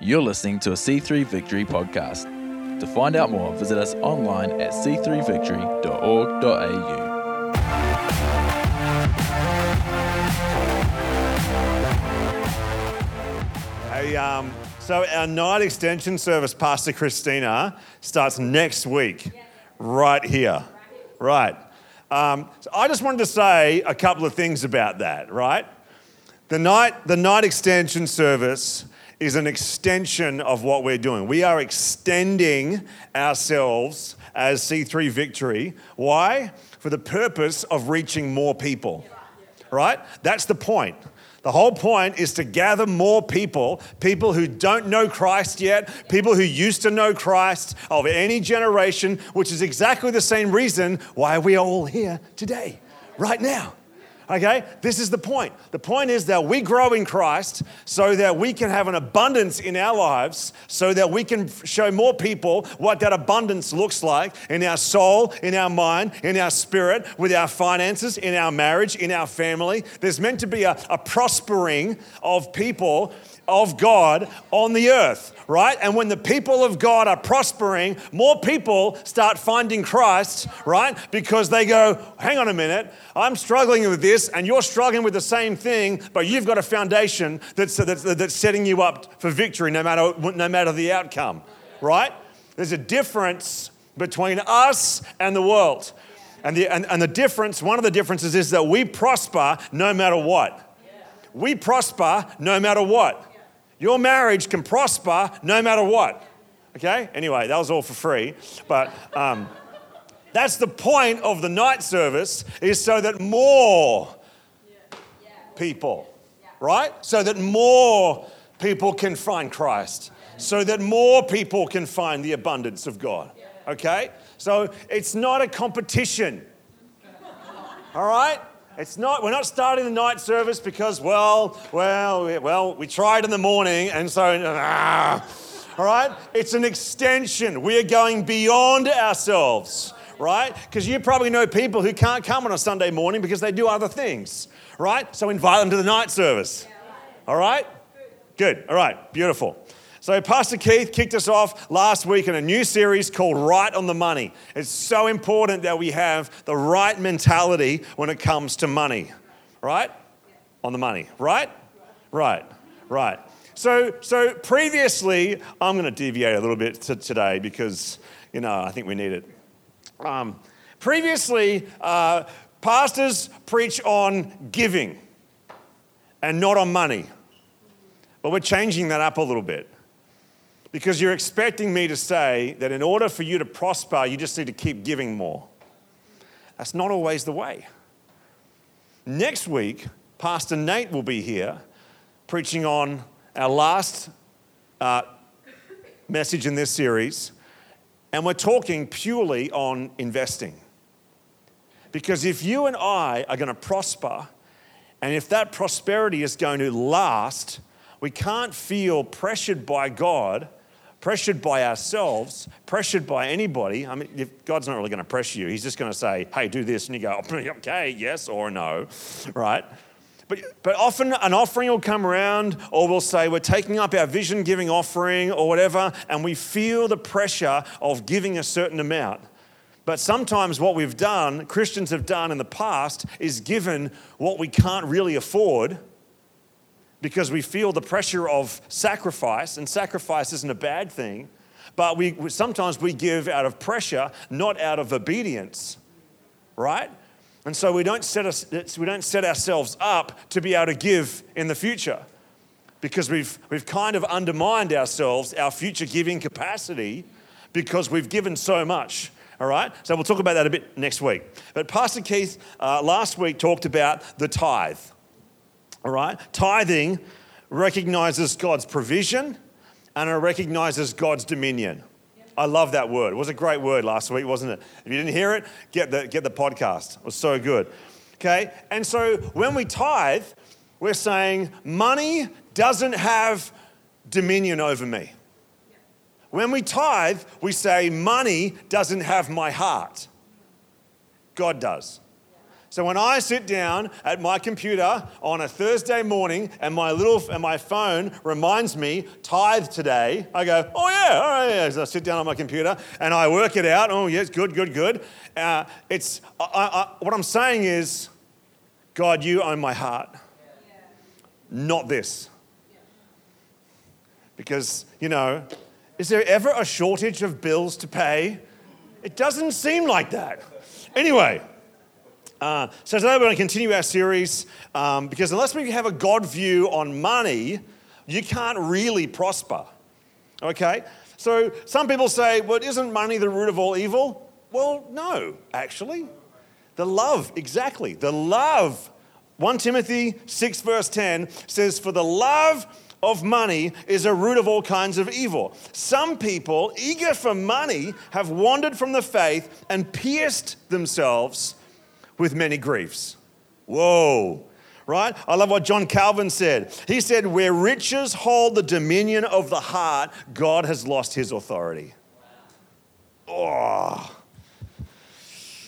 You're listening to a C3 Victory podcast. To find out more, visit us online at c3victory.org.au. Hey, um, so our night extension service, Pastor Christina, starts next week, right here, right. Um, so I just wanted to say a couple of things about that, right? The night, the night extension service is an extension of what we're doing. We are extending ourselves as C3 Victory. Why? For the purpose of reaching more people, right? That's the point. The whole point is to gather more people, people who don't know Christ yet, people who used to know Christ of any generation, which is exactly the same reason why we are all here today, right now. Okay? This is the point. The point is that we grow in Christ so that we can have an abundance in our lives, so that we can show more people what that abundance looks like in our soul, in our mind, in our spirit, with our finances, in our marriage, in our family. There's meant to be a, a prospering of people of God on the earth, right? And when the people of God are prospering, more people start finding Christ, right? Because they go, hang on a minute, I'm struggling with this, and you're struggling with the same thing, but you've got a foundation that's, that's, that's setting you up for victory no matter, no matter the outcome, right? There's a difference between us and the world. And the, and, and the difference, one of the differences is that we prosper no matter what. We prosper no matter what. Your marriage can prosper no matter what. Okay? Anyway, that was all for free. But um, that's the point of the night service, is so that more people, right? So that more people can find Christ. So that more people can find the abundance of God. Okay? So it's not a competition. All right? It's not, we're not starting the night service because, well, well, we- well, we tried in the morning and so, ah, all right? It's an extension. We are going beyond ourselves, right? Because you probably know people who can't come on a Sunday morning because they do other things, right? So invite them to the night service. All right? Good. All right. Beautiful. So, Pastor Keith kicked us off last week in a new series called Right on the Money. It's so important that we have the right mentality when it comes to money. Right? On the money. Right? Right. Right. So, so previously, I'm going to deviate a little bit to today because, you know, I think we need it. Um, previously, uh, pastors preach on giving and not on money. But we're changing that up a little bit because you're expecting me to say that in order for you to prosper, you just need to keep giving more. That's not always the way. Next week, Pastor Nate will be here preaching on our last uh, message in this series, and we're talking purely on investing. Because if you and I are going to prosper, and if that prosperity is going to last, we can't feel pressured by God, pressured by ourselves, pressured by anybody. I mean, God's not really going to pressure you. He's just going to say, hey, do this. And you go, okay, yes or no, right? But, but often an offering will come around, or we'll say we're taking up our vision giving offering or whatever, and we feel the pressure of giving a certain amount. But sometimes what we've done, Christians have done in the past, is given what we can't really afford because we feel the pressure of sacrifice, and sacrifice isn't a bad thing, but we, sometimes we give out of pressure, not out of obedience, right? And so we don't, set us, we don't set ourselves up to be able to give in the future because we've, we've kind of undermined ourselves, our future giving capacity, because we've given so much. All right? So we'll talk about that a bit next week. But Pastor Keith uh, last week talked about the tithe. All right? Tithing recognizes God's provision and it recognizes God's dominion. I love that word. It was a great word last week, wasn't it? If you didn't hear it, get the, get the podcast. It was so good. Okay? And so when we tithe, we're saying money doesn't have dominion over me. When we tithe, we say money doesn't have my heart. God does. So when I sit down at my computer on a Thursday morning and my little and my phone reminds me tithe today, I go, oh yeah, all right, yeah. So I sit down on my computer and I work it out. Oh yes, good, good, good. Uh, it's I, I, what I'm saying is, God, you own my heart, not this. Because you know, is there ever a shortage of bills to pay? It doesn't seem like that. Anyway. Uh, so today we're going to continue our series um, because unless we have a God view on money, you can't really prosper. Okay? So some people say, well, isn't money the root of all evil? Well, no, actually. The love, exactly. The love. 1 Timothy 6, verse 10 says, For the love of money is a root of all kinds of evil. Some people, eager for money, have wandered from the faith and pierced themselves with many griefs. Whoa, right? I love what John Calvin said. He said, Where riches hold the dominion of the heart, God has lost his authority. Oh.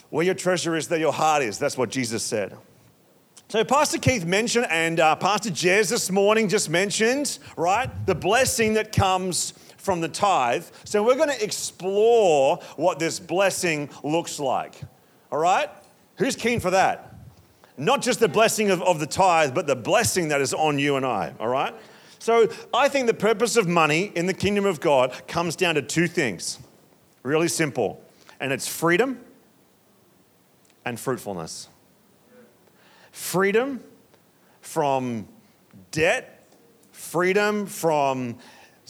Where your treasure is, there your heart is. That's what Jesus said. So, Pastor Keith mentioned, and uh, Pastor Jez this morning just mentioned, right, the blessing that comes from the tithe. So, we're going to explore what this blessing looks like. All right? Who's keen for that? Not just the blessing of, of the tithe, but the blessing that is on you and I, all right? So I think the purpose of money in the kingdom of God comes down to two things. Really simple. And it's freedom and fruitfulness. Freedom from debt, freedom from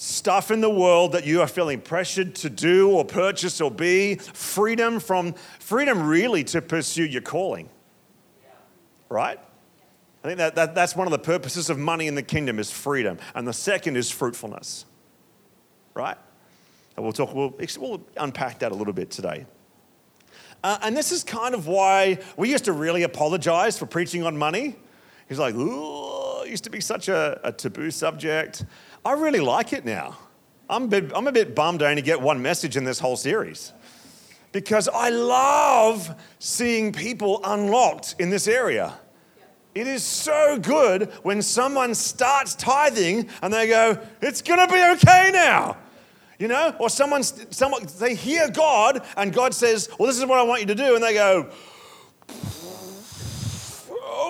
stuff in the world that you are feeling pressured to do or purchase or be, freedom from freedom really to pursue your calling. Right? I think that, that that's one of the purposes of money in the kingdom is freedom. And the second is fruitfulness. Right? And we'll talk, we'll, we'll unpack that a little bit today. Uh, and this is kind of why we used to really apologize for preaching on money. He's like, ooh, it used to be such a, a taboo subject. I really like it now. I'm a, bit, I'm a bit bummed I only get one message in this whole series because I love seeing people unlocked in this area. It is so good when someone starts tithing and they go, it's gonna be okay now. You know, or someone, someone, they hear God and God says, well, this is what I want you to do. And they go,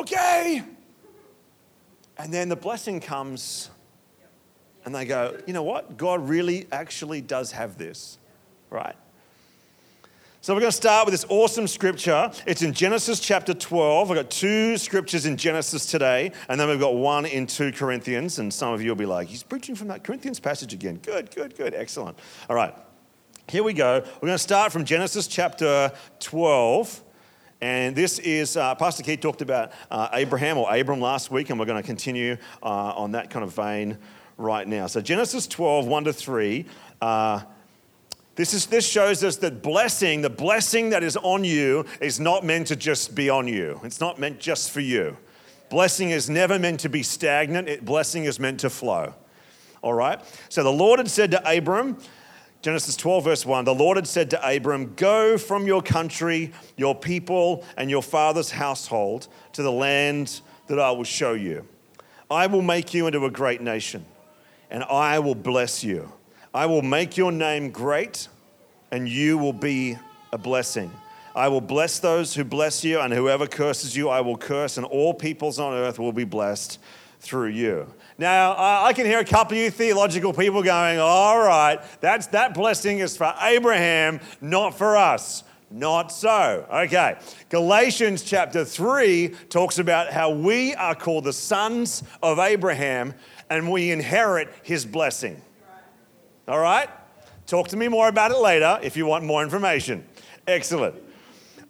okay. And then the blessing comes and they go, you know what? God really actually does have this, right? So we're going to start with this awesome scripture. It's in Genesis chapter 12. I've got two scriptures in Genesis today, and then we've got one in 2 Corinthians. And some of you will be like, he's preaching from that Corinthians passage again. Good, good, good, excellent. All right, here we go. We're going to start from Genesis chapter 12. And this is, uh, Pastor Keith talked about uh, Abraham or Abram last week, and we're going to continue uh, on that kind of vein right now. So, Genesis 12, 1 to 3. Uh, this, is, this shows us that blessing, the blessing that is on you, is not meant to just be on you. It's not meant just for you. Blessing is never meant to be stagnant, it, blessing is meant to flow. All right? So the Lord had said to Abram, Genesis 12, verse 1 the Lord had said to Abram, Go from your country, your people, and your father's household to the land that I will show you. I will make you into a great nation and I will bless you. I will make your name great, and you will be a blessing. I will bless those who bless you, and whoever curses you, I will curse, and all peoples on earth will be blessed through you. Now, I can hear a couple of you theological people going, all right, that's, that blessing is for Abraham, not for us. Not so. Okay. Galatians chapter 3 talks about how we are called the sons of Abraham and we inherit his blessing. All right? Talk to me more about it later if you want more information. Excellent.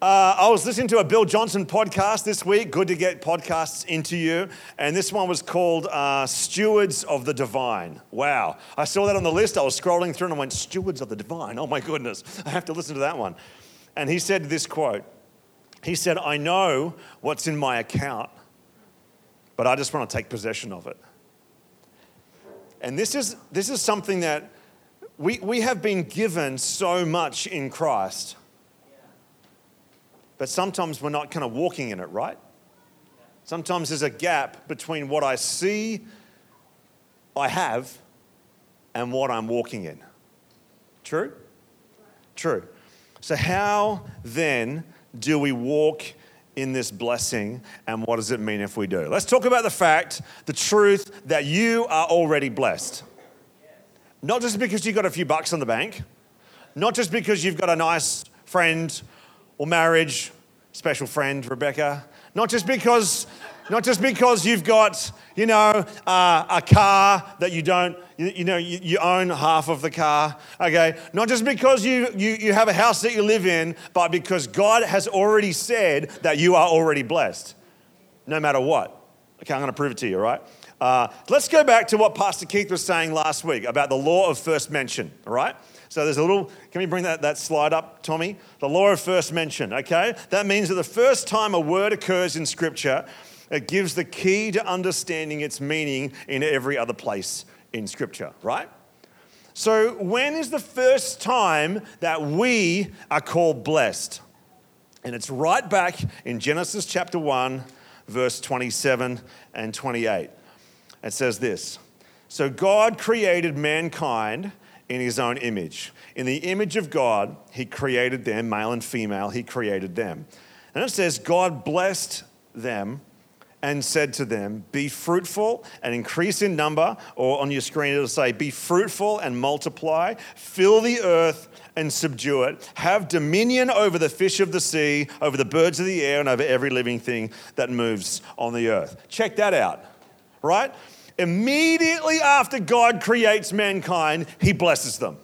Uh, I was listening to a Bill Johnson podcast this week. Good to get podcasts into you. And this one was called uh, Stewards of the Divine. Wow. I saw that on the list. I was scrolling through and I went, Stewards of the Divine. Oh my goodness. I have to listen to that one. And he said this quote He said, I know what's in my account, but I just want to take possession of it. And this is, this is something that we, we have been given so much in Christ but sometimes we're not kind of walking in it, right? Sometimes there's a gap between what I see I have and what I'm walking in. True? True. So, how then do we walk in this blessing and what does it mean if we do? Let's talk about the fact, the truth that you are already blessed. Not just because you've got a few bucks in the bank, not just because you've got a nice friend or marriage, special friend, Rebecca, not just because not just because you've got, you know, uh, a car that you don't, you, you know, you, you, own half of the car, okay? Not just because you, you, you have a house that you live in, but because God has already said that you are already blessed, no matter what. Okay, I'm going to prove it to you, right? Uh, let's go back to what Pastor Keith was saying last week about the law of first mention, all right? So there's a little, can we bring that, that slide up, Tommy? The law of first mention, okay? That means that the first time a word occurs in Scripture, it gives the key to understanding its meaning in every other place in Scripture, right? So, when is the first time that we are called blessed? And it's right back in Genesis chapter 1, verse 27 and 28. It says this So, God created mankind in his own image. In the image of God, he created them, male and female, he created them. And it says, God blessed them and said to them, Be fruitful and increase in number, or on your screen it'll say, Be fruitful and multiply, fill the earth and subdue it, have dominion over the fish of the sea, over the birds of the air, and over every living thing that moves on the earth. Check that out, right? Immediately after God creates mankind, he blesses them.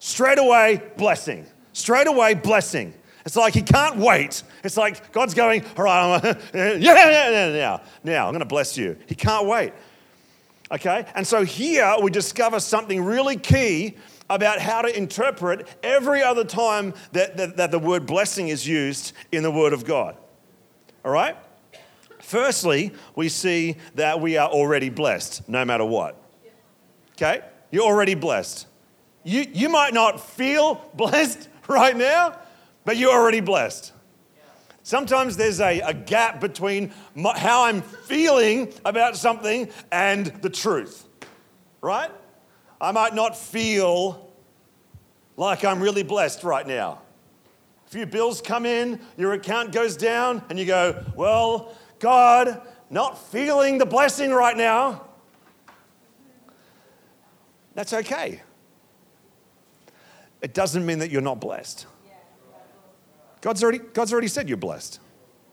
Straight away, blessing. Straight away, blessing. It's like he can't wait. It's like God's going, all right, yeah, yeah, yeah, now, now, I'm going to bless you. He can't wait. Okay? And so here we discover something really key about how to interpret every other time that, that, that the word blessing is used in the Word of God. All right? Firstly, we see that we are already blessed no matter what. Okay? You're already blessed. You, you might not feel blessed right now, but you're already blessed. Sometimes there's a, a gap between my, how I'm feeling about something and the truth, right? I might not feel like I'm really blessed right now. A few bills come in, your account goes down, and you go, Well, God, not feeling the blessing right now. That's okay. It doesn't mean that you're not blessed. God's already, God's already said you're blessed.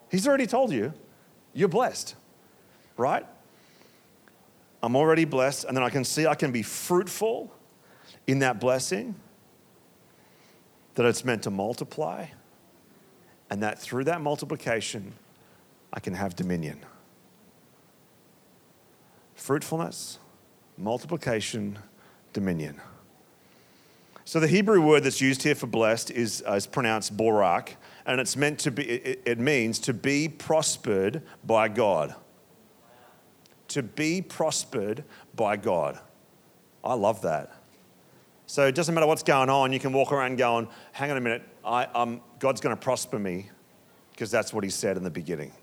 He's already told you you're blessed, right? I'm already blessed, and then I can see I can be fruitful in that blessing, that it's meant to multiply, and that through that multiplication, I can have dominion. Fruitfulness, multiplication, dominion. So the Hebrew word that's used here for blessed is, uh, is pronounced borak, and it's meant to be, it, it means to be prospered by God. To be prospered by God. I love that. So it doesn't matter what's going on, you can walk around going, hang on a minute, I, um, God's going to prosper me, because that's what he said in the beginning.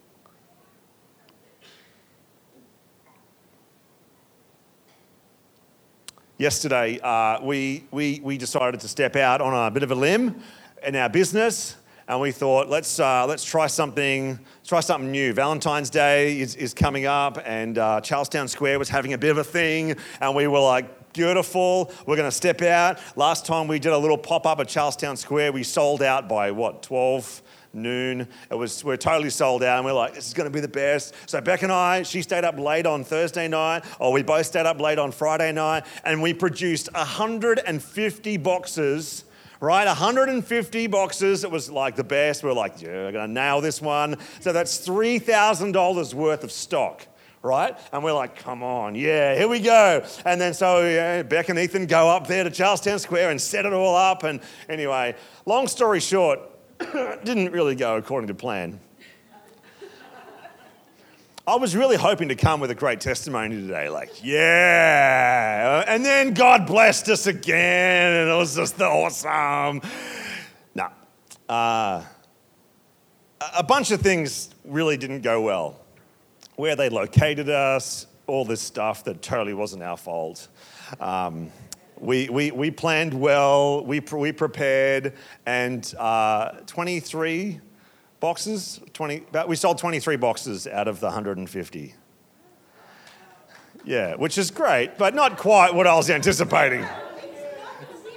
Yesterday uh, we, we, we decided to step out on a bit of a limb in our business and we thought let's, uh, let's try something try something new. Valentine's day is, is coming up and uh, charlestown square was having a bit of a thing and we were like beautiful we're going to step out. Last time we did a little pop-up at charlestown square we sold out by what 12 noon. It was we are totally sold out, and we're like, this is going to be the best. So Beck and I, she stayed up late on Thursday night, or we both stayed up late on Friday night, and we produced 150 boxes. Right, 150 boxes. It was like the best. We are like, yeah, we're going to nail this one. So that's $3,000 worth of stock right? And we're like, come on, yeah, here we go. And then so yeah, Beck and Ethan go up there to Charlestown Square and set it all up. And anyway, long story short, didn't really go according to plan. I was really hoping to come with a great testimony today, like, yeah. And then God blessed us again, and it was just awesome. No. Uh, a bunch of things really didn't go well. Where they located us, all this stuff that totally wasn't our fault. Um, we, we, we planned well, we, we prepared, and uh, 23 boxes, 20, we sold 23 boxes out of the 150. Yeah, which is great, but not quite what I was anticipating.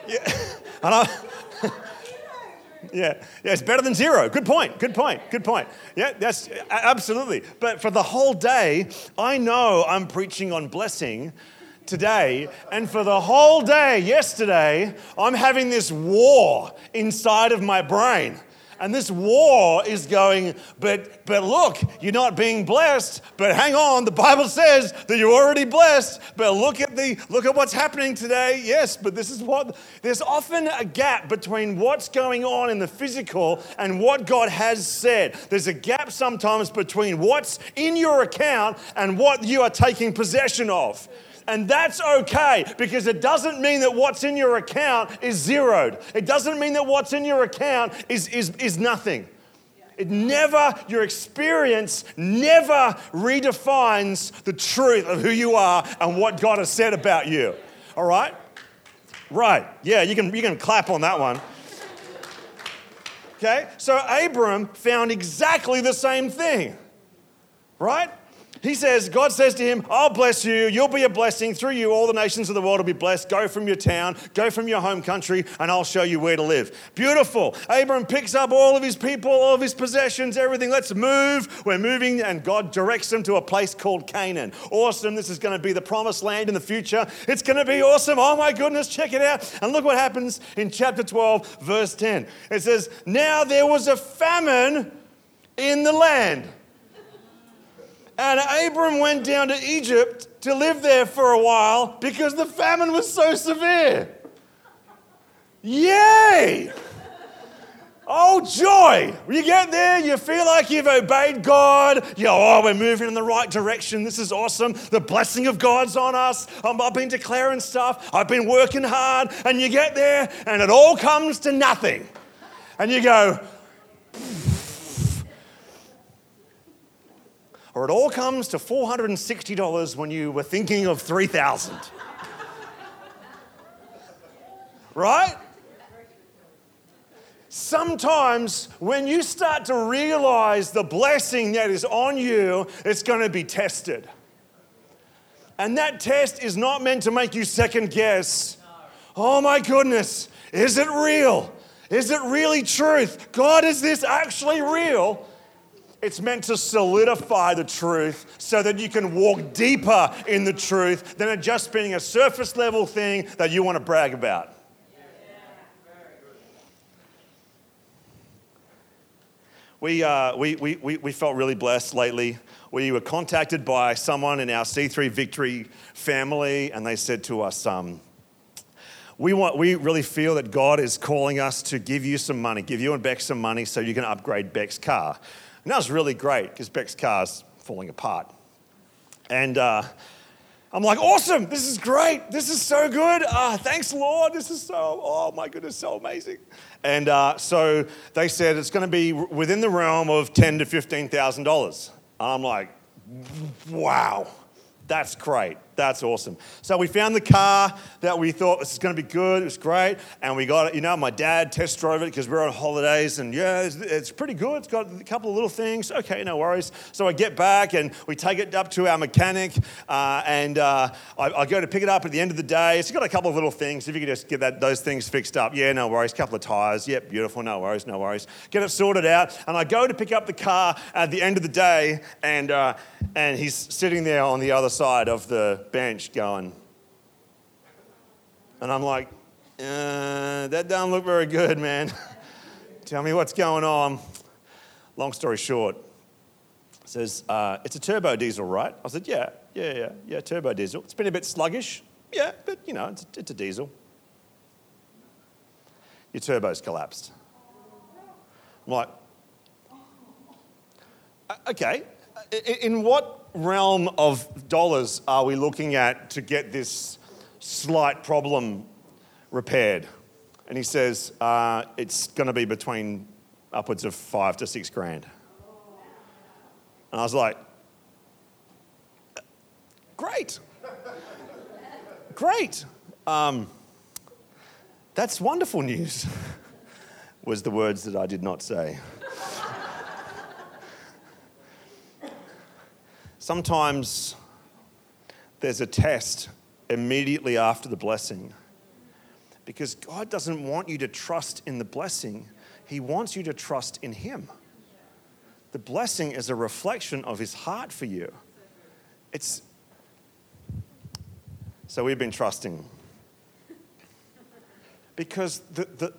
Yeah, and I, yeah, yeah, it's better than zero. Good point. Good point. Good point. Yeah, that's absolutely. But for the whole day, I know I'm preaching on blessing today, and for the whole day yesterday, I'm having this war inside of my brain. And this war is going, but, but look, you're not being blessed. But hang on, the Bible says that you're already blessed. But look at the look at what's happening today. Yes, but this is what there's often a gap between what's going on in the physical and what God has said. There's a gap sometimes between what's in your account and what you are taking possession of. And that's okay because it doesn't mean that what's in your account is zeroed. It doesn't mean that what's in your account is, is, is nothing. It never, your experience never redefines the truth of who you are and what God has said about you. All right? Right. Yeah, you can, you can clap on that one. Okay? So Abram found exactly the same thing. Right? He says, God says to him, I'll bless you. You'll be a blessing. Through you, all the nations of the world will be blessed. Go from your town, go from your home country, and I'll show you where to live. Beautiful. Abram picks up all of his people, all of his possessions, everything. Let's move. We're moving, and God directs them to a place called Canaan. Awesome. This is going to be the promised land in the future. It's going to be awesome. Oh my goodness, check it out. And look what happens in chapter 12, verse 10. It says, Now there was a famine in the land. And Abram went down to Egypt to live there for a while because the famine was so severe. Yay! Oh, joy! You get there, you feel like you've obeyed God. You oh, we're moving in the right direction. This is awesome. The blessing of God's on us. Um, I've been declaring stuff. I've been working hard. And you get there, and it all comes to nothing. And you go, or it all comes to $460 when you were thinking of 3000 Right? Sometimes when you start to realize the blessing that is on you, it's going to be tested. And that test is not meant to make you second guess. Oh my goodness, is it real? Is it really truth? God, is this actually real? It's meant to solidify the truth so that you can walk deeper in the truth than it just being a surface level thing that you want to brag about. We, uh, we, we, we, felt really blessed lately. We were contacted by someone in our C3 Victory family, and they said to us, um, we, want, we really feel that God is calling us to give you some money, give you and Beck some money so you can upgrade Beck's car. And that was really great because Beck's car's falling apart. And uh, I'm like, awesome, this is great, this is so good. Uh, thanks, Lord, this is so, oh my goodness, so amazing. And uh, so they said it's going to be within the realm of ten to fifteen thousand dollars. I'm like, wow, that's great. That's awesome. So we found the car that we thought this is going to be good. It was great. And we got it. You know, my dad test drove it because we are on holidays. And yeah, it's, it's, pretty good. It's got a couple of little things. Okay, no worries. So I get back and we take it up to our mechanic. Uh, and uh, I, I, go to pick it up at the end of the day. It's got a couple of little things. If you could just get that, those things fixed up. Yeah, no worries. Couple of tires. Yep, beautiful. No worries, no worries. Get it sorted out. And I go to pick up the car at the end of the day. And, uh, and he's sitting there on the other side of the bench going. And I'm like, uh, that doesn't look very good, man. Tell me what's going on. Long story short, says, uh, it's a turbo diesel, right? I said, yeah, yeah, yeah, yeah, turbo diesel. It's been a bit sluggish. Yeah, but you know, it's, it's a diesel. Your turbo's collapsed. I'm like, okay, in what realm of dollars are we looking at to get this slight problem repaired? And he says, uh, it's going to be between upwards of five to six grand. And I was like, Great. Great. Um, that's wonderful news, was the words that I did not say. Sometimes there's a test immediately after the blessing because God doesn't want you to trust in the blessing, He wants you to trust in Him. The blessing is a reflection of His heart for you. It's so we've been trusting. Because the, the,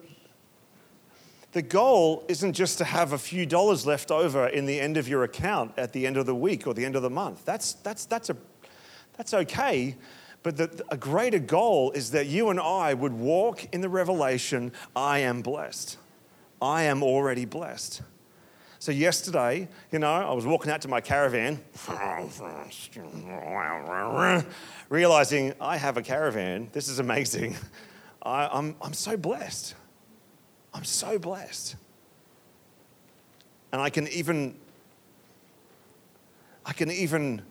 the goal isn't just to have a few dollars left over in the end of your account at the end of the week or the end of the month. That's, that's, that's, a, that's okay. But the, a greater goal is that you and I would walk in the revelation I am blessed. I am already blessed. So, yesterday, you know, I was walking out to my caravan, realizing I have a caravan. This is amazing. I, I'm, I'm so blessed. I'm so blessed. And I can even, I can even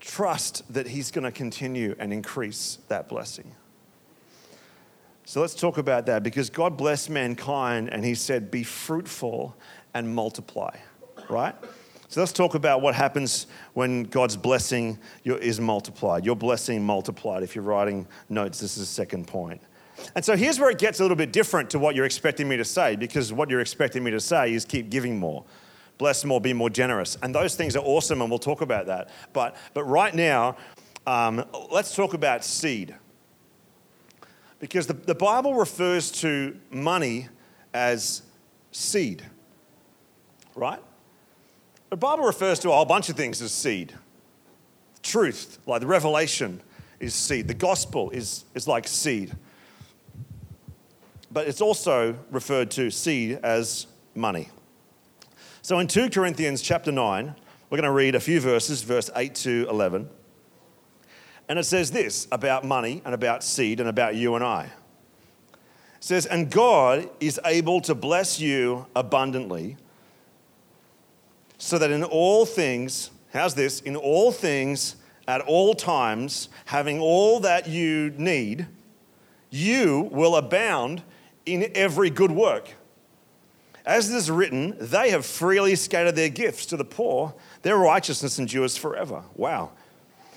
trust that He's going to continue and increase that blessing. So let's talk about that because God blessed mankind and He said, Be fruitful and multiply, right? So let's talk about what happens when God's blessing is multiplied. Your blessing multiplied. If you're writing notes, this is the second point. And so here's where it gets a little bit different to what you're expecting me to say, because what you're expecting me to say is keep giving more, bless more, be more generous. And those things are awesome, and we'll talk about that. But, but right now, um, let's talk about seed. Because the, the Bible refers to money as seed right? The Bible refers to a whole bunch of things as seed. Truth, like the revelation, is seed. The gospel is, is like seed. But it's also referred to seed as money. So in 2 Corinthians chapter 9, we're going to read a few verses, verse 8 to 11. And it says this about money and about seed and about you and I. It says, And God is able to bless you abundantly so that in all things, how's this? In all things, at all times, having all that you need, you will abound in every good work. As it is written, they have freely scattered their gifts to the poor, their righteousness endures forever. Wow.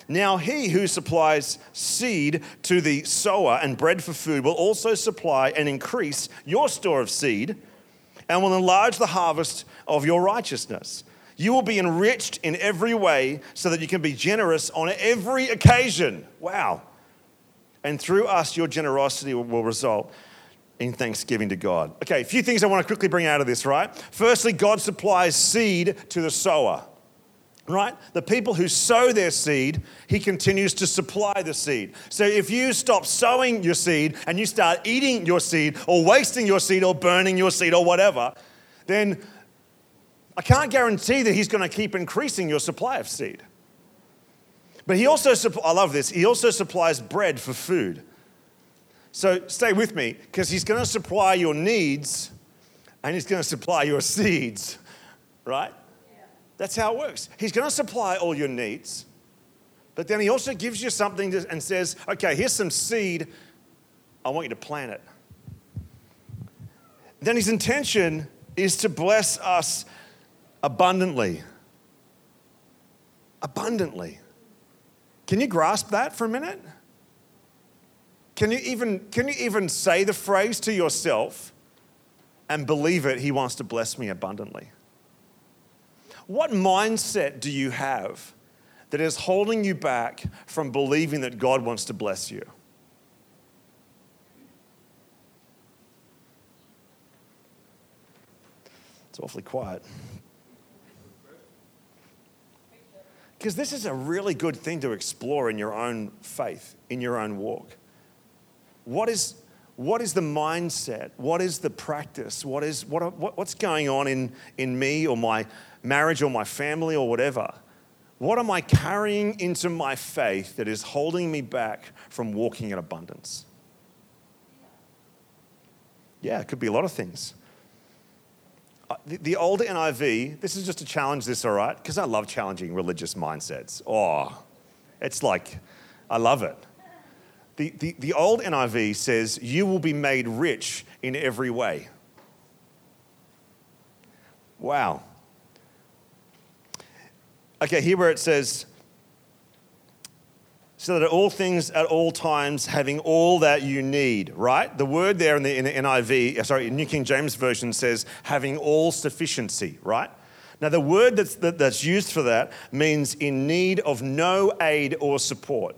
Now, he who supplies seed to the sower and bread for food will also supply and increase your store of seed and will enlarge the harvest of your righteousness. You will be enriched in every way so that you can be generous on every occasion. Wow. And through us, your generosity will result in thanksgiving to God. Okay, a few things I want to quickly bring out of this, right? Firstly, God supplies seed to the sower, right? The people who sow their seed, He continues to supply the seed. So if you stop sowing your seed and you start eating your seed or wasting your seed or burning your seed or whatever, then I can't guarantee that He's going to keep increasing your supply of seed. But He also, I love this, He also supplies bread for food. So stay with me because He's going to supply your needs and He's going to supply your seeds, right? That's how it works. He's going to supply all your needs, but then He also gives you something to, and says, okay, here's some seed. I want you to plant it. Then His intention is to bless us abundantly. Abundantly. Can you grasp that for a minute? Can you even, can you even say the phrase to yourself and believe it? He wants to bless me abundantly. What mindset do you have that is holding you back from believing that God wants to bless you? It's awfully quiet. Because this is a really good thing to explore in your own faith, in your own walk. What is, what is the mindset? What is the practice? What is, what, what, what's going on in, in me or my marriage or my family or whatever? What am I carrying into my faith that is holding me back from walking in abundance? Yeah, it could be a lot of things. uh, the, the old NIV, this is just to challenge this, all right? Because I love challenging religious mindsets. Oh, it's like, I love it. The, the, the old NIV says, You will be made rich in every way. Wow. Okay, here where it says, so that at all things at all times having all that you need right the word there in the, in the niv uh, sorry new king james version says having all sufficiency right now the word that's, that, that's used for that means in need of no aid or support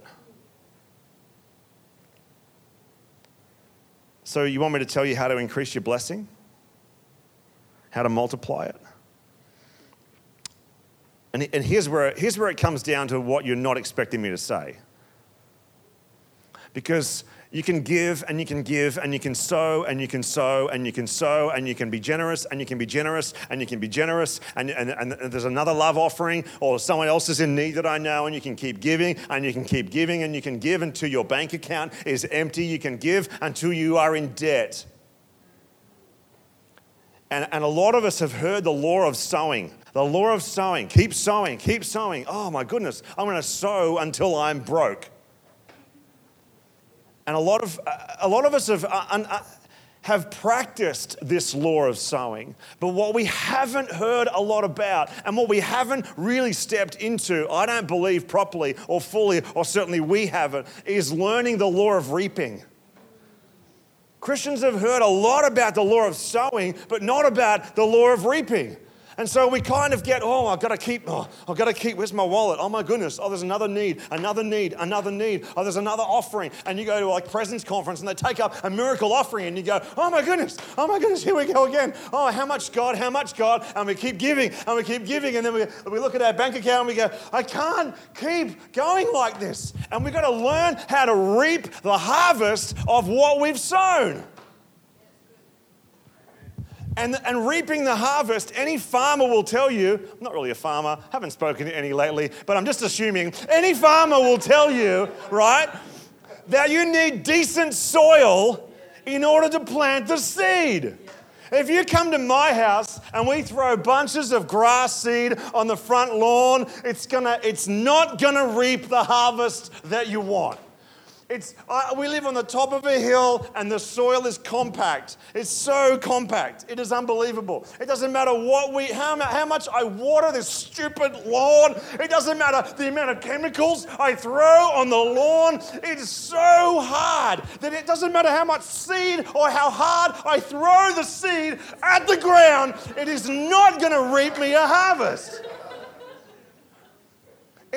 so you want me to tell you how to increase your blessing? How to multiply it? And, and here's, where, here's where it comes down to what you're not expecting me to say. Because you can give and you can give and you can sow and you can sow and you can sow and you can be generous and you can be generous and you can be generous and, and, and there's another love offering or someone else is in need that I know and you can keep giving and you can keep giving and you can give until your bank account is empty. You can give until you are in debt. And, and a lot of us have heard the law of sowing. The law of sowing. Keep sowing, keep sowing. Oh my goodness, I'm going to sow until I'm broke. And a lot of, a lot of us have, uh, uh, have practiced this law of sowing. But what we haven't heard a lot about and what we haven't really stepped into, I don't believe properly or fully, or certainly we haven't, is learning the law of reaping. Christians have heard a lot about the law of sowing, but not about the law of reaping. And so we kind of get, oh, I've got to keep, oh, I've got to keep, where's my wallet? Oh my goodness. Oh, there's another need, another need, another need. Oh, there's another offering. And you go to like Presence Conference and they take up a miracle offering and you go, oh my goodness, oh my goodness, here we go again. Oh, how much God, how much God? And we keep giving and we keep giving. And then we, we look at our bank account and we go, I can't keep going like this. And we've got to learn how to reap the harvest of what we've sown and, and reaping the harvest, any farmer will tell you, I'm not really a farmer, haven't spoken to any lately, but I'm just assuming, any farmer will tell you, right, that you need decent soil in order to plant the seed. If you come to my house and we throw bunches of grass seed on the front lawn, it's, gonna, it's not gonna reap the harvest that you want. It's, uh, we live on the top of a hill and the soil is compact. It's so compact. It is unbelievable. It doesn't matter what we, how, how much I water this stupid lawn. It doesn't matter the amount of chemicals I throw on the lawn. It's so hard that it doesn't matter how much seed or how hard I throw the seed at the ground. It is not going to reap me a harvest.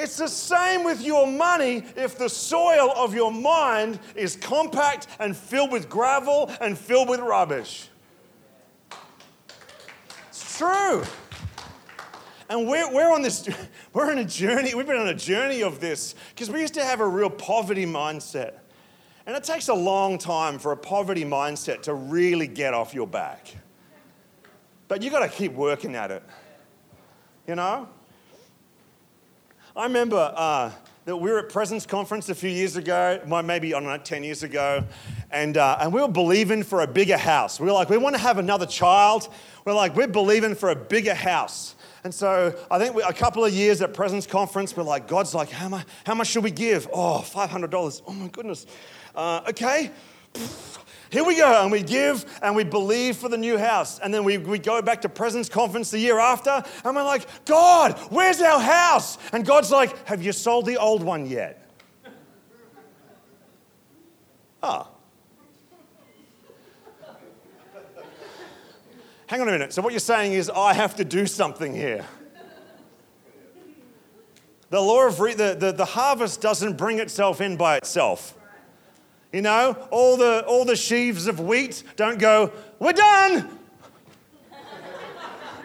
It's the same with your money if the soil of your mind is compact and filled with gravel and filled with rubbish. It's true. And we're, we're on this, we're on a journey, we've been on a journey of this because we used to have a real poverty mindset. And it takes a long time for a poverty mindset to really get off your back. But you've got to keep working at it. You know? I remember uh, that we were at Presence Conference a few years ago, maybe, I don't know, 10 years ago, and, uh, and we were believing for a bigger house. We were like, we want to have another child. We're like, we're believing for a bigger house. And so I think we, a couple of years at Presence Conference, we're like, God's like, how much, how much should we give? Oh, $500. Oh my goodness. Uh, okay. Here we go, and we give and we believe for the new house. And then we, we go back to Presence Conference the year after, and we're like, God, where's our house? And God's like, Have you sold the old one yet? Ah. Oh. Hang on a minute. So, what you're saying is, I have to do something here. The law of re- the, the, the harvest doesn't bring itself in by itself. You know, all the, all the sheaves of wheat don't go, we're done,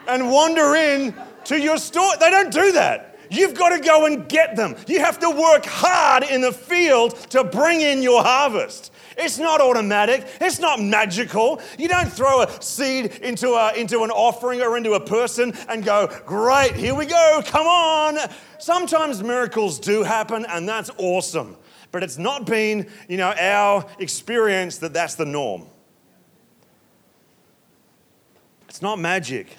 and wander in to your store. They don't do that. You've got to go and get them. You have to work hard in the field to bring in your harvest. It's not automatic. It's not magical. You don't throw a seed into, a, into an offering or into a person and go, great, here we go, come on. Sometimes miracles do happen, and that's awesome but it's not been, you know, our experience that that's the norm. It's not magic.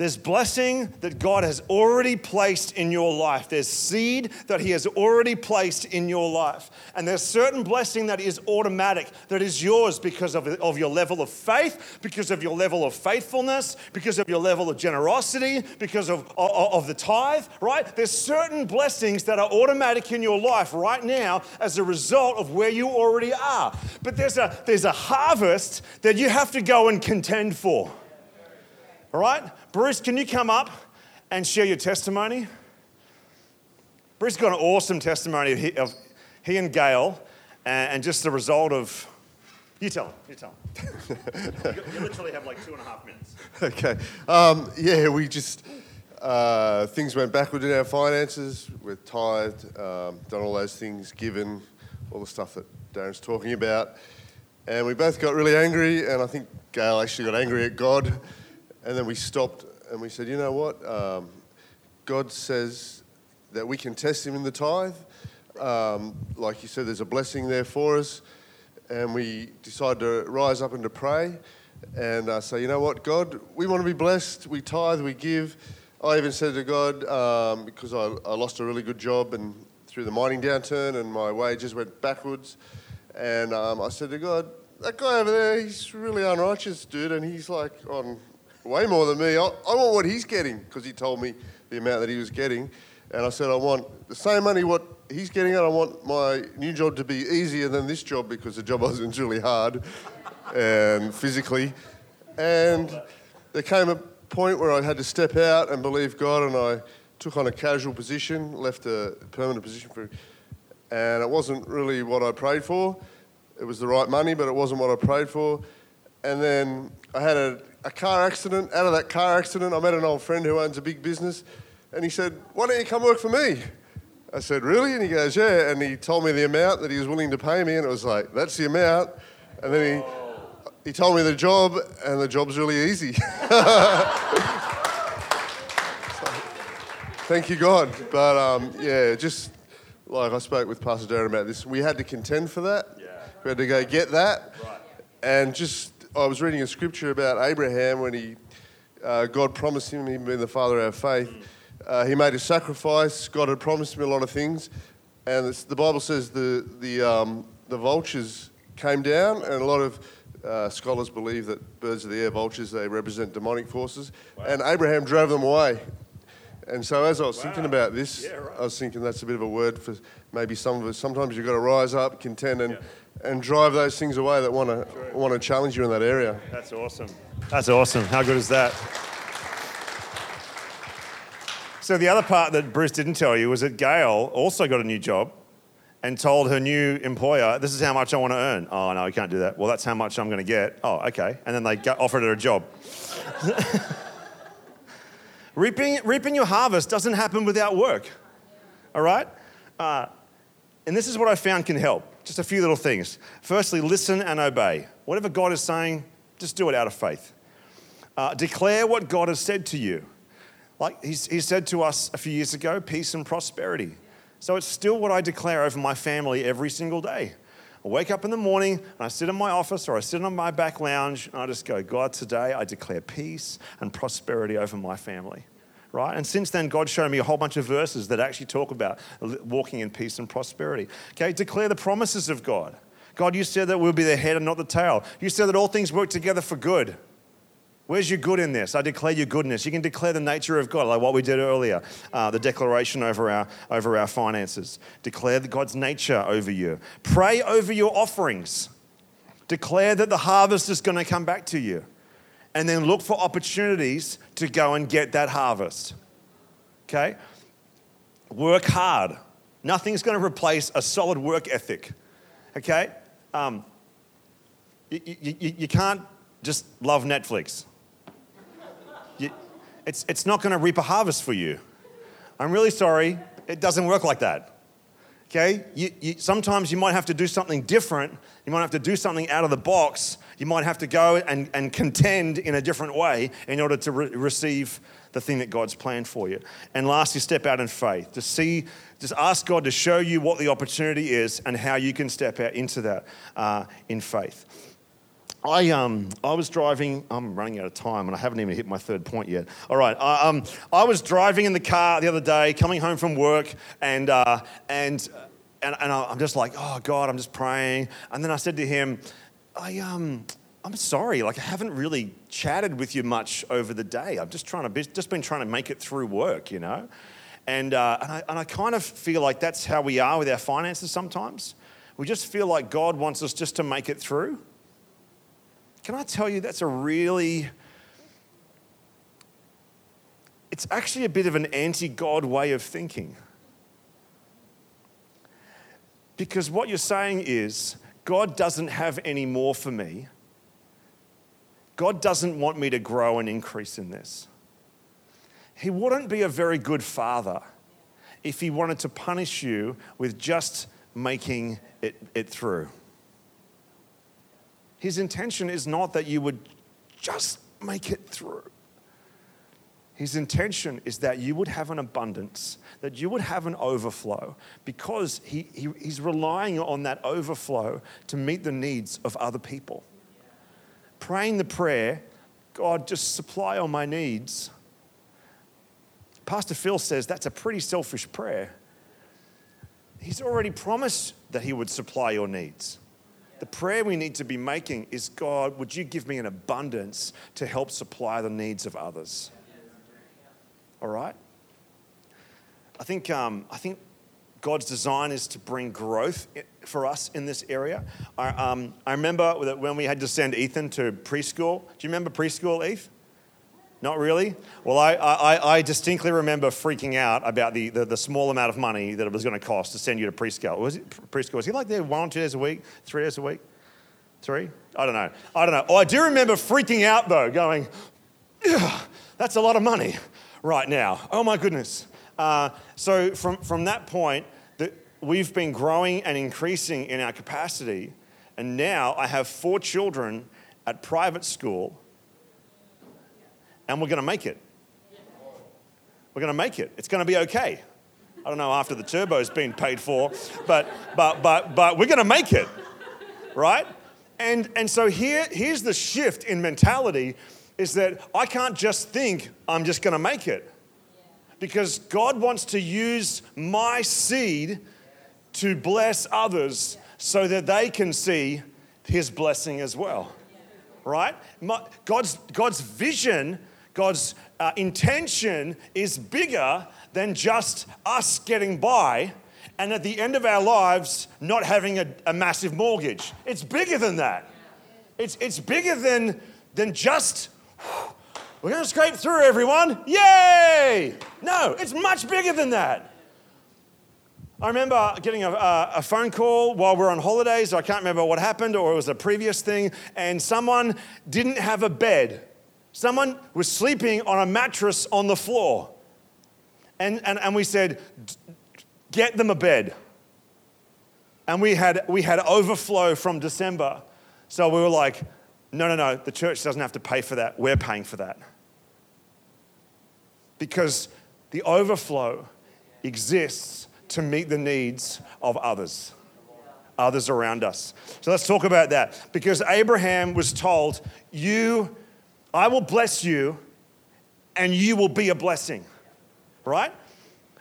There's blessing that God has already placed in your life. There's seed that He has already placed in your life. And there's certain blessing that is automatic, that is yours because of, of your level of faith, because of your level of faithfulness, because of your level of generosity, because of, of, of the tithe, right? There's certain blessings that are automatic in your life right now as a result of where you already are. But there's a, there's a harvest that you have to go and contend for. All right? Bruce, can you come up and share your testimony? Bruce's got an awesome testimony of he, of he and Gail, and, and, just the result of. You tell him. You tell him. you, you, literally have like two and a half minutes. Okay. Um, yeah, we just. Uh, things went backwards in our finances. We're tithed, um, done all those things, given all the stuff that Darren's talking about. And we both got really angry, and I think Gail actually got angry at God and then we stopped and we said, you know what? Um, God says that we can test Him in the tithe. Um, like you said, there's a blessing there for us. And we decided to rise up and to pray and uh, say, you know what, God, we want to be blessed. We tithe, we give. I even said to God, um, because I, I lost a really good job and through the mining downturn and my wages went backwards. And um, I said to God, that guy over there, he's really unrighteous, dude, and he's like on way more than me. I, I want what he's getting because he told me the amount that he was getting. And I said, I want the same money what he's getting, and I want my new job to be easier than this job because the job wasn't really hard and physically. And there came a point where I had to step out and believe God, and I took on a casual position, left a permanent position for, and it wasn't really what I prayed for. It was the right money, but it wasn't what I prayed for. And then I had a a car accident. Out of that car accident, I met an old friend who owns a big business, and he said, Why don't you come work for me? I said, Really? And he goes, Yeah. And he told me the amount that he was willing to pay me, and it was like, That's the amount. And then he, he told me the job, and the job's really easy. thank you, God. But um, yeah, just like I spoke with Pastor Darren about this, we had to contend for that. Yeah. We had to go get that. Right. And just I was reading a scripture about Abraham when he, uh, God promised him, he'd be the father of our faith. Uh, he made a sacrifice. God had promised him a lot of things, and the Bible says the the um, the vultures came down, and a lot of uh, scholars believe that birds of the air, vultures, they represent demonic forces, wow. and Abraham drove them away. And so, as I was wow. thinking about this, yeah, right. I was thinking that's a bit of a word for maybe some of us. Sometimes you've got to rise up, contend, and. Yeah and drive those things away that want to want to challenge you in that area. That's awesome. That's awesome. How good is that? So the other part that Bruce didn't tell you was that Gail also got a new job and told her new employer, "This is how much I want to earn." Oh no, you can't do that. Well, that's how much I'm going to get. Oh, okay. And then they offered her a job. reaping, reaping your harvest doesn't happen without work. All right. Uh, and this is what I found can help. Just a few little things. Firstly, listen and obey. Whatever God is saying, just do it out of faith. Uh, declare what God has said to you. Like he said to us a few years ago peace and prosperity. So it's still what I declare over my family every single day. I wake up in the morning and I sit in my office or I sit on my back lounge and I just go, God, today I declare peace and prosperity over my family right? And since then, God showed me a whole bunch of verses that actually talk about walking in peace and prosperity. Okay, declare the promises of God. God, you said that we'll be the head and not the tail. You said that all things work together for good. Where's your good in this? I declare your goodness. You can declare the nature of God, like what we did earlier, uh, the declaration over our, over our finances. Declare God's nature over you. Pray over your offerings. Declare that the harvest is going to come back to you and then look for opportunities to go and get that harvest. Okay? Work hard. Nothing's going to replace a solid work ethic. Okay? Um, you, you, you, can't just love Netflix. You, it's, it's not going to reap a harvest for you. I'm really sorry. It doesn't work like that. Okay? You, you, sometimes you might have to do something different. You might have to do something out of the box you might have to go and, and contend in a different way in order to re- receive the thing that God's planned for you. And lastly, step out in faith. To see, just ask God to show you what the opportunity is and how you can step out into that uh, in faith. I, um, I was driving, I'm running out of time and I haven't even hit my third point yet. All right, I, um, I was driving in the car the other day, coming home from work, and, uh, and, and, and I'm just like, oh God, I'm just praying. And then I said to him, I, um, I'm sorry, like I haven't really chatted with you much over the day. I've just, trying to be, just been trying to make it through work, you know? And, uh, and, I, and I kind of feel like that's how we are with our finances sometimes. We just feel like God wants us just to make it through. Can I tell you that's a really, it's actually a bit of an anti God way of thinking. Because what you're saying is, God doesn't have any more for me. God doesn't want me to grow and increase in this. He wouldn't be a very good father if he wanted to punish you with just making it, it through. His intention is not that you would just make it through. His intention is that you would have an abundance, that you would have an overflow, because he, he, he's relying on that overflow to meet the needs of other people. Praying the prayer, God, just supply all my needs. Pastor Phil says that's a pretty selfish prayer. He's already promised that he would supply your needs. The prayer we need to be making is God, would you give me an abundance to help supply the needs of others? All right? I think, um, I think God's design is to bring growth for us in this area. I, um, I remember that when we had to send Ethan to preschool. Do you remember preschool, Eth? Not really? Well, I, I, I distinctly remember freaking out about the, the, the, small amount of money that it was going to cost to send you to preschool. Was it preschool? Was he like there one or two days a week, three days a week? Three? I don't know. I don't know. Oh, I do remember freaking out though, going, that's a lot of money right now. Oh my goodness. Uh, so from, from that point, the, we've been growing and increasing in our capacity. And now I have four children at private school and we're going to make it. We're going to make it. It's going to be okay. I don't know after the turbo's been paid for, but, but, but, but we're going to make it, right? And, and so here, here's the shift in mentality is that I can't just think I'm just going to make it. Because God wants to use my seed to bless others so that they can see his blessing as well. Right? My, God's, God's vision God's uh, intention is bigger than just us getting by and at the end of our lives not having a, a massive mortgage. It's bigger than that. It's, it's bigger than, than just, we're going to scrape through everyone. Yay! No, it's much bigger than that. I remember getting a, a, phone call while we are on holidays. I can't remember what happened, or it was a previous thing, and someone didn't have a bed. Someone was sleeping on a mattress on the floor. And, and, and we said, get them a bed. And we had, we had overflow from December. So we were like, no, no, no, the church doesn't have to pay for that. We're paying for that. Because the overflow exists to meet the needs of others, others around us. So let's talk about that. Because Abraham was told, You I will bless you and you will be a blessing. Right?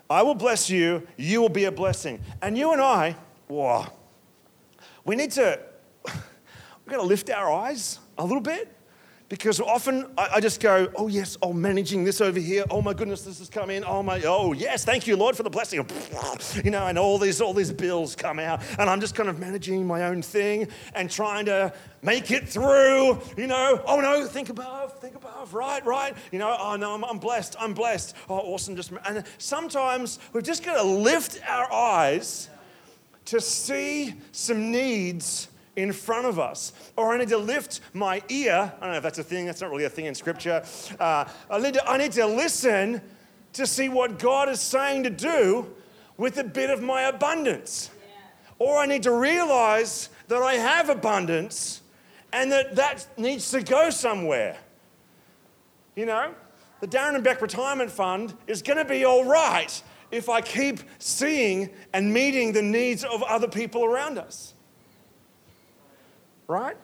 I will bless you, you will be a blessing. And you and I, whoa, we need to, we've got to lift our eyes a little bit because often I, just go, oh yes, oh managing this over here. Oh my goodness, this has come in. Oh my, oh yes, thank you, Lord, for the blessing. You know, and all these all these bills come out, and I'm just kind of managing my own thing and trying to make it through. You know, oh no, think above, think above, right, right. You know, oh no, I'm, I'm blessed, I'm blessed. Oh awesome, just and sometimes we've just got to lift our eyes to see some needs in front of us. Or I need to lift my ear. I don't know if that's a thing, that's not really a thing in Scripture. Uh, I, need to, I need to listen to see what God is saying to do with a bit of my abundance. Or I need to realize that I have abundance and that that needs to go somewhere. You know, the Darren and Beck Retirement Fund is going to be all right if I keep seeing and meeting the needs of other people around us right?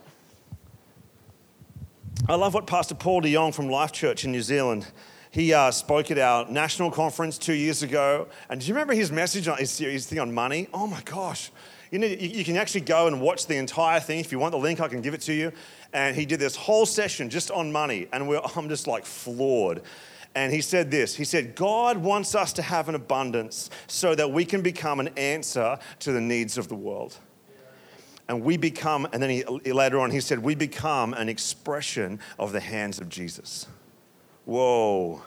I love what Pastor Paul de Jong from Life Church in New Zealand. He uh, spoke at our national conference two years ago. And do you remember his message on his, thing on money? Oh my gosh. You, need, you, you can actually go and watch the entire thing. If you want the link, I can give it to you. And he did this whole session just on money. And I'm just like floored. And he said this He said, God wants us to have an abundance so that we can become an answer to the needs of the world. And we become, and then he, later on, he said, we become an expression of the hands of Jesus. Whoa.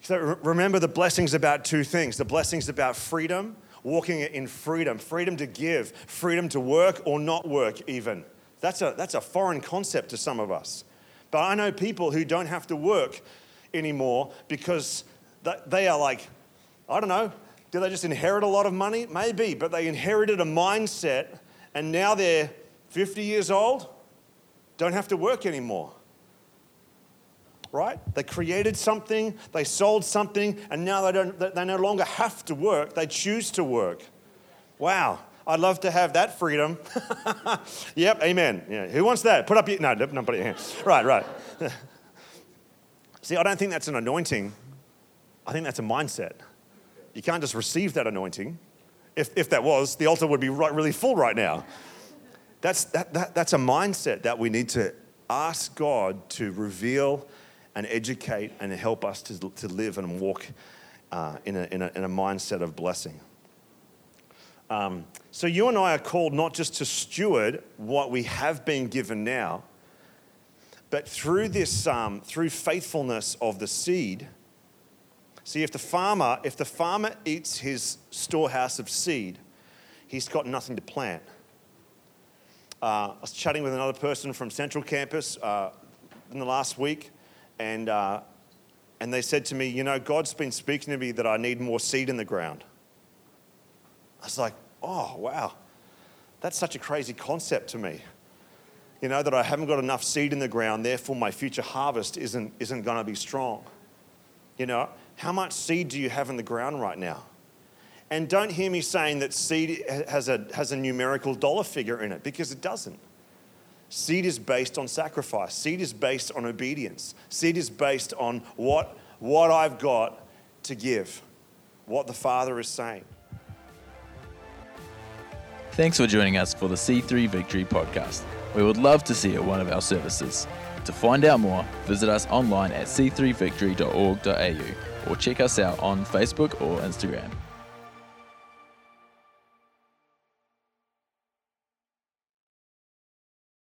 So remember the blessings about two things the blessings about freedom, walking in freedom, freedom to give, freedom to work or not work, even. That's a, that's a foreign concept to some of us. But I know people who don't have to work anymore because they are like, I don't know, did they just inherit a lot of money? Maybe, but they inherited a mindset and now they're 50 years old, don't have to work anymore. Right? They created something, they sold something, and now they, don't, they no longer have to work, they choose to work. Wow. I'd love to have that freedom. yep, amen. Yeah. Who wants that? Put up your no, no, put your hand. Right, right. See, I don't think that's an anointing. I think that's a mindset. You can't just receive that anointing. If, if that was, the altar would be right, really full right now. That's, that, that, that's a mindset that we need to ask God to reveal and educate and help us to, to live and walk uh, in, a, in, a, in a mindset of blessing. Um, so, you and I are called not just to steward what we have been given now, but through this, um, through faithfulness of the seed, see if the farmer, if the farmer eats his storehouse of seed, he's got nothing to plant. Uh, I was chatting with another person from Central Campus uh, in the last week, and, uh, and they said to me, You know, God's been speaking to me that I need more seed in the ground. I was like, Oh, wow. That's such a crazy concept to me you know, that I haven't got enough seed in the ground, therefore my future harvest isn't, isn't going to be strong. You know, how much seed do you have in the ground right now? And don't hear me saying that seed has a, has a numerical dollar figure in it, because it doesn't. Seed is based on sacrifice, seed is based on obedience, seed is based on what, what I've got to give, what the Father is saying. Thanks for joining us for the C3 Victory podcast. We would love to see you at one of our services. To find out more, visit us online at c3victory.org.au or check us out on Facebook or Instagram.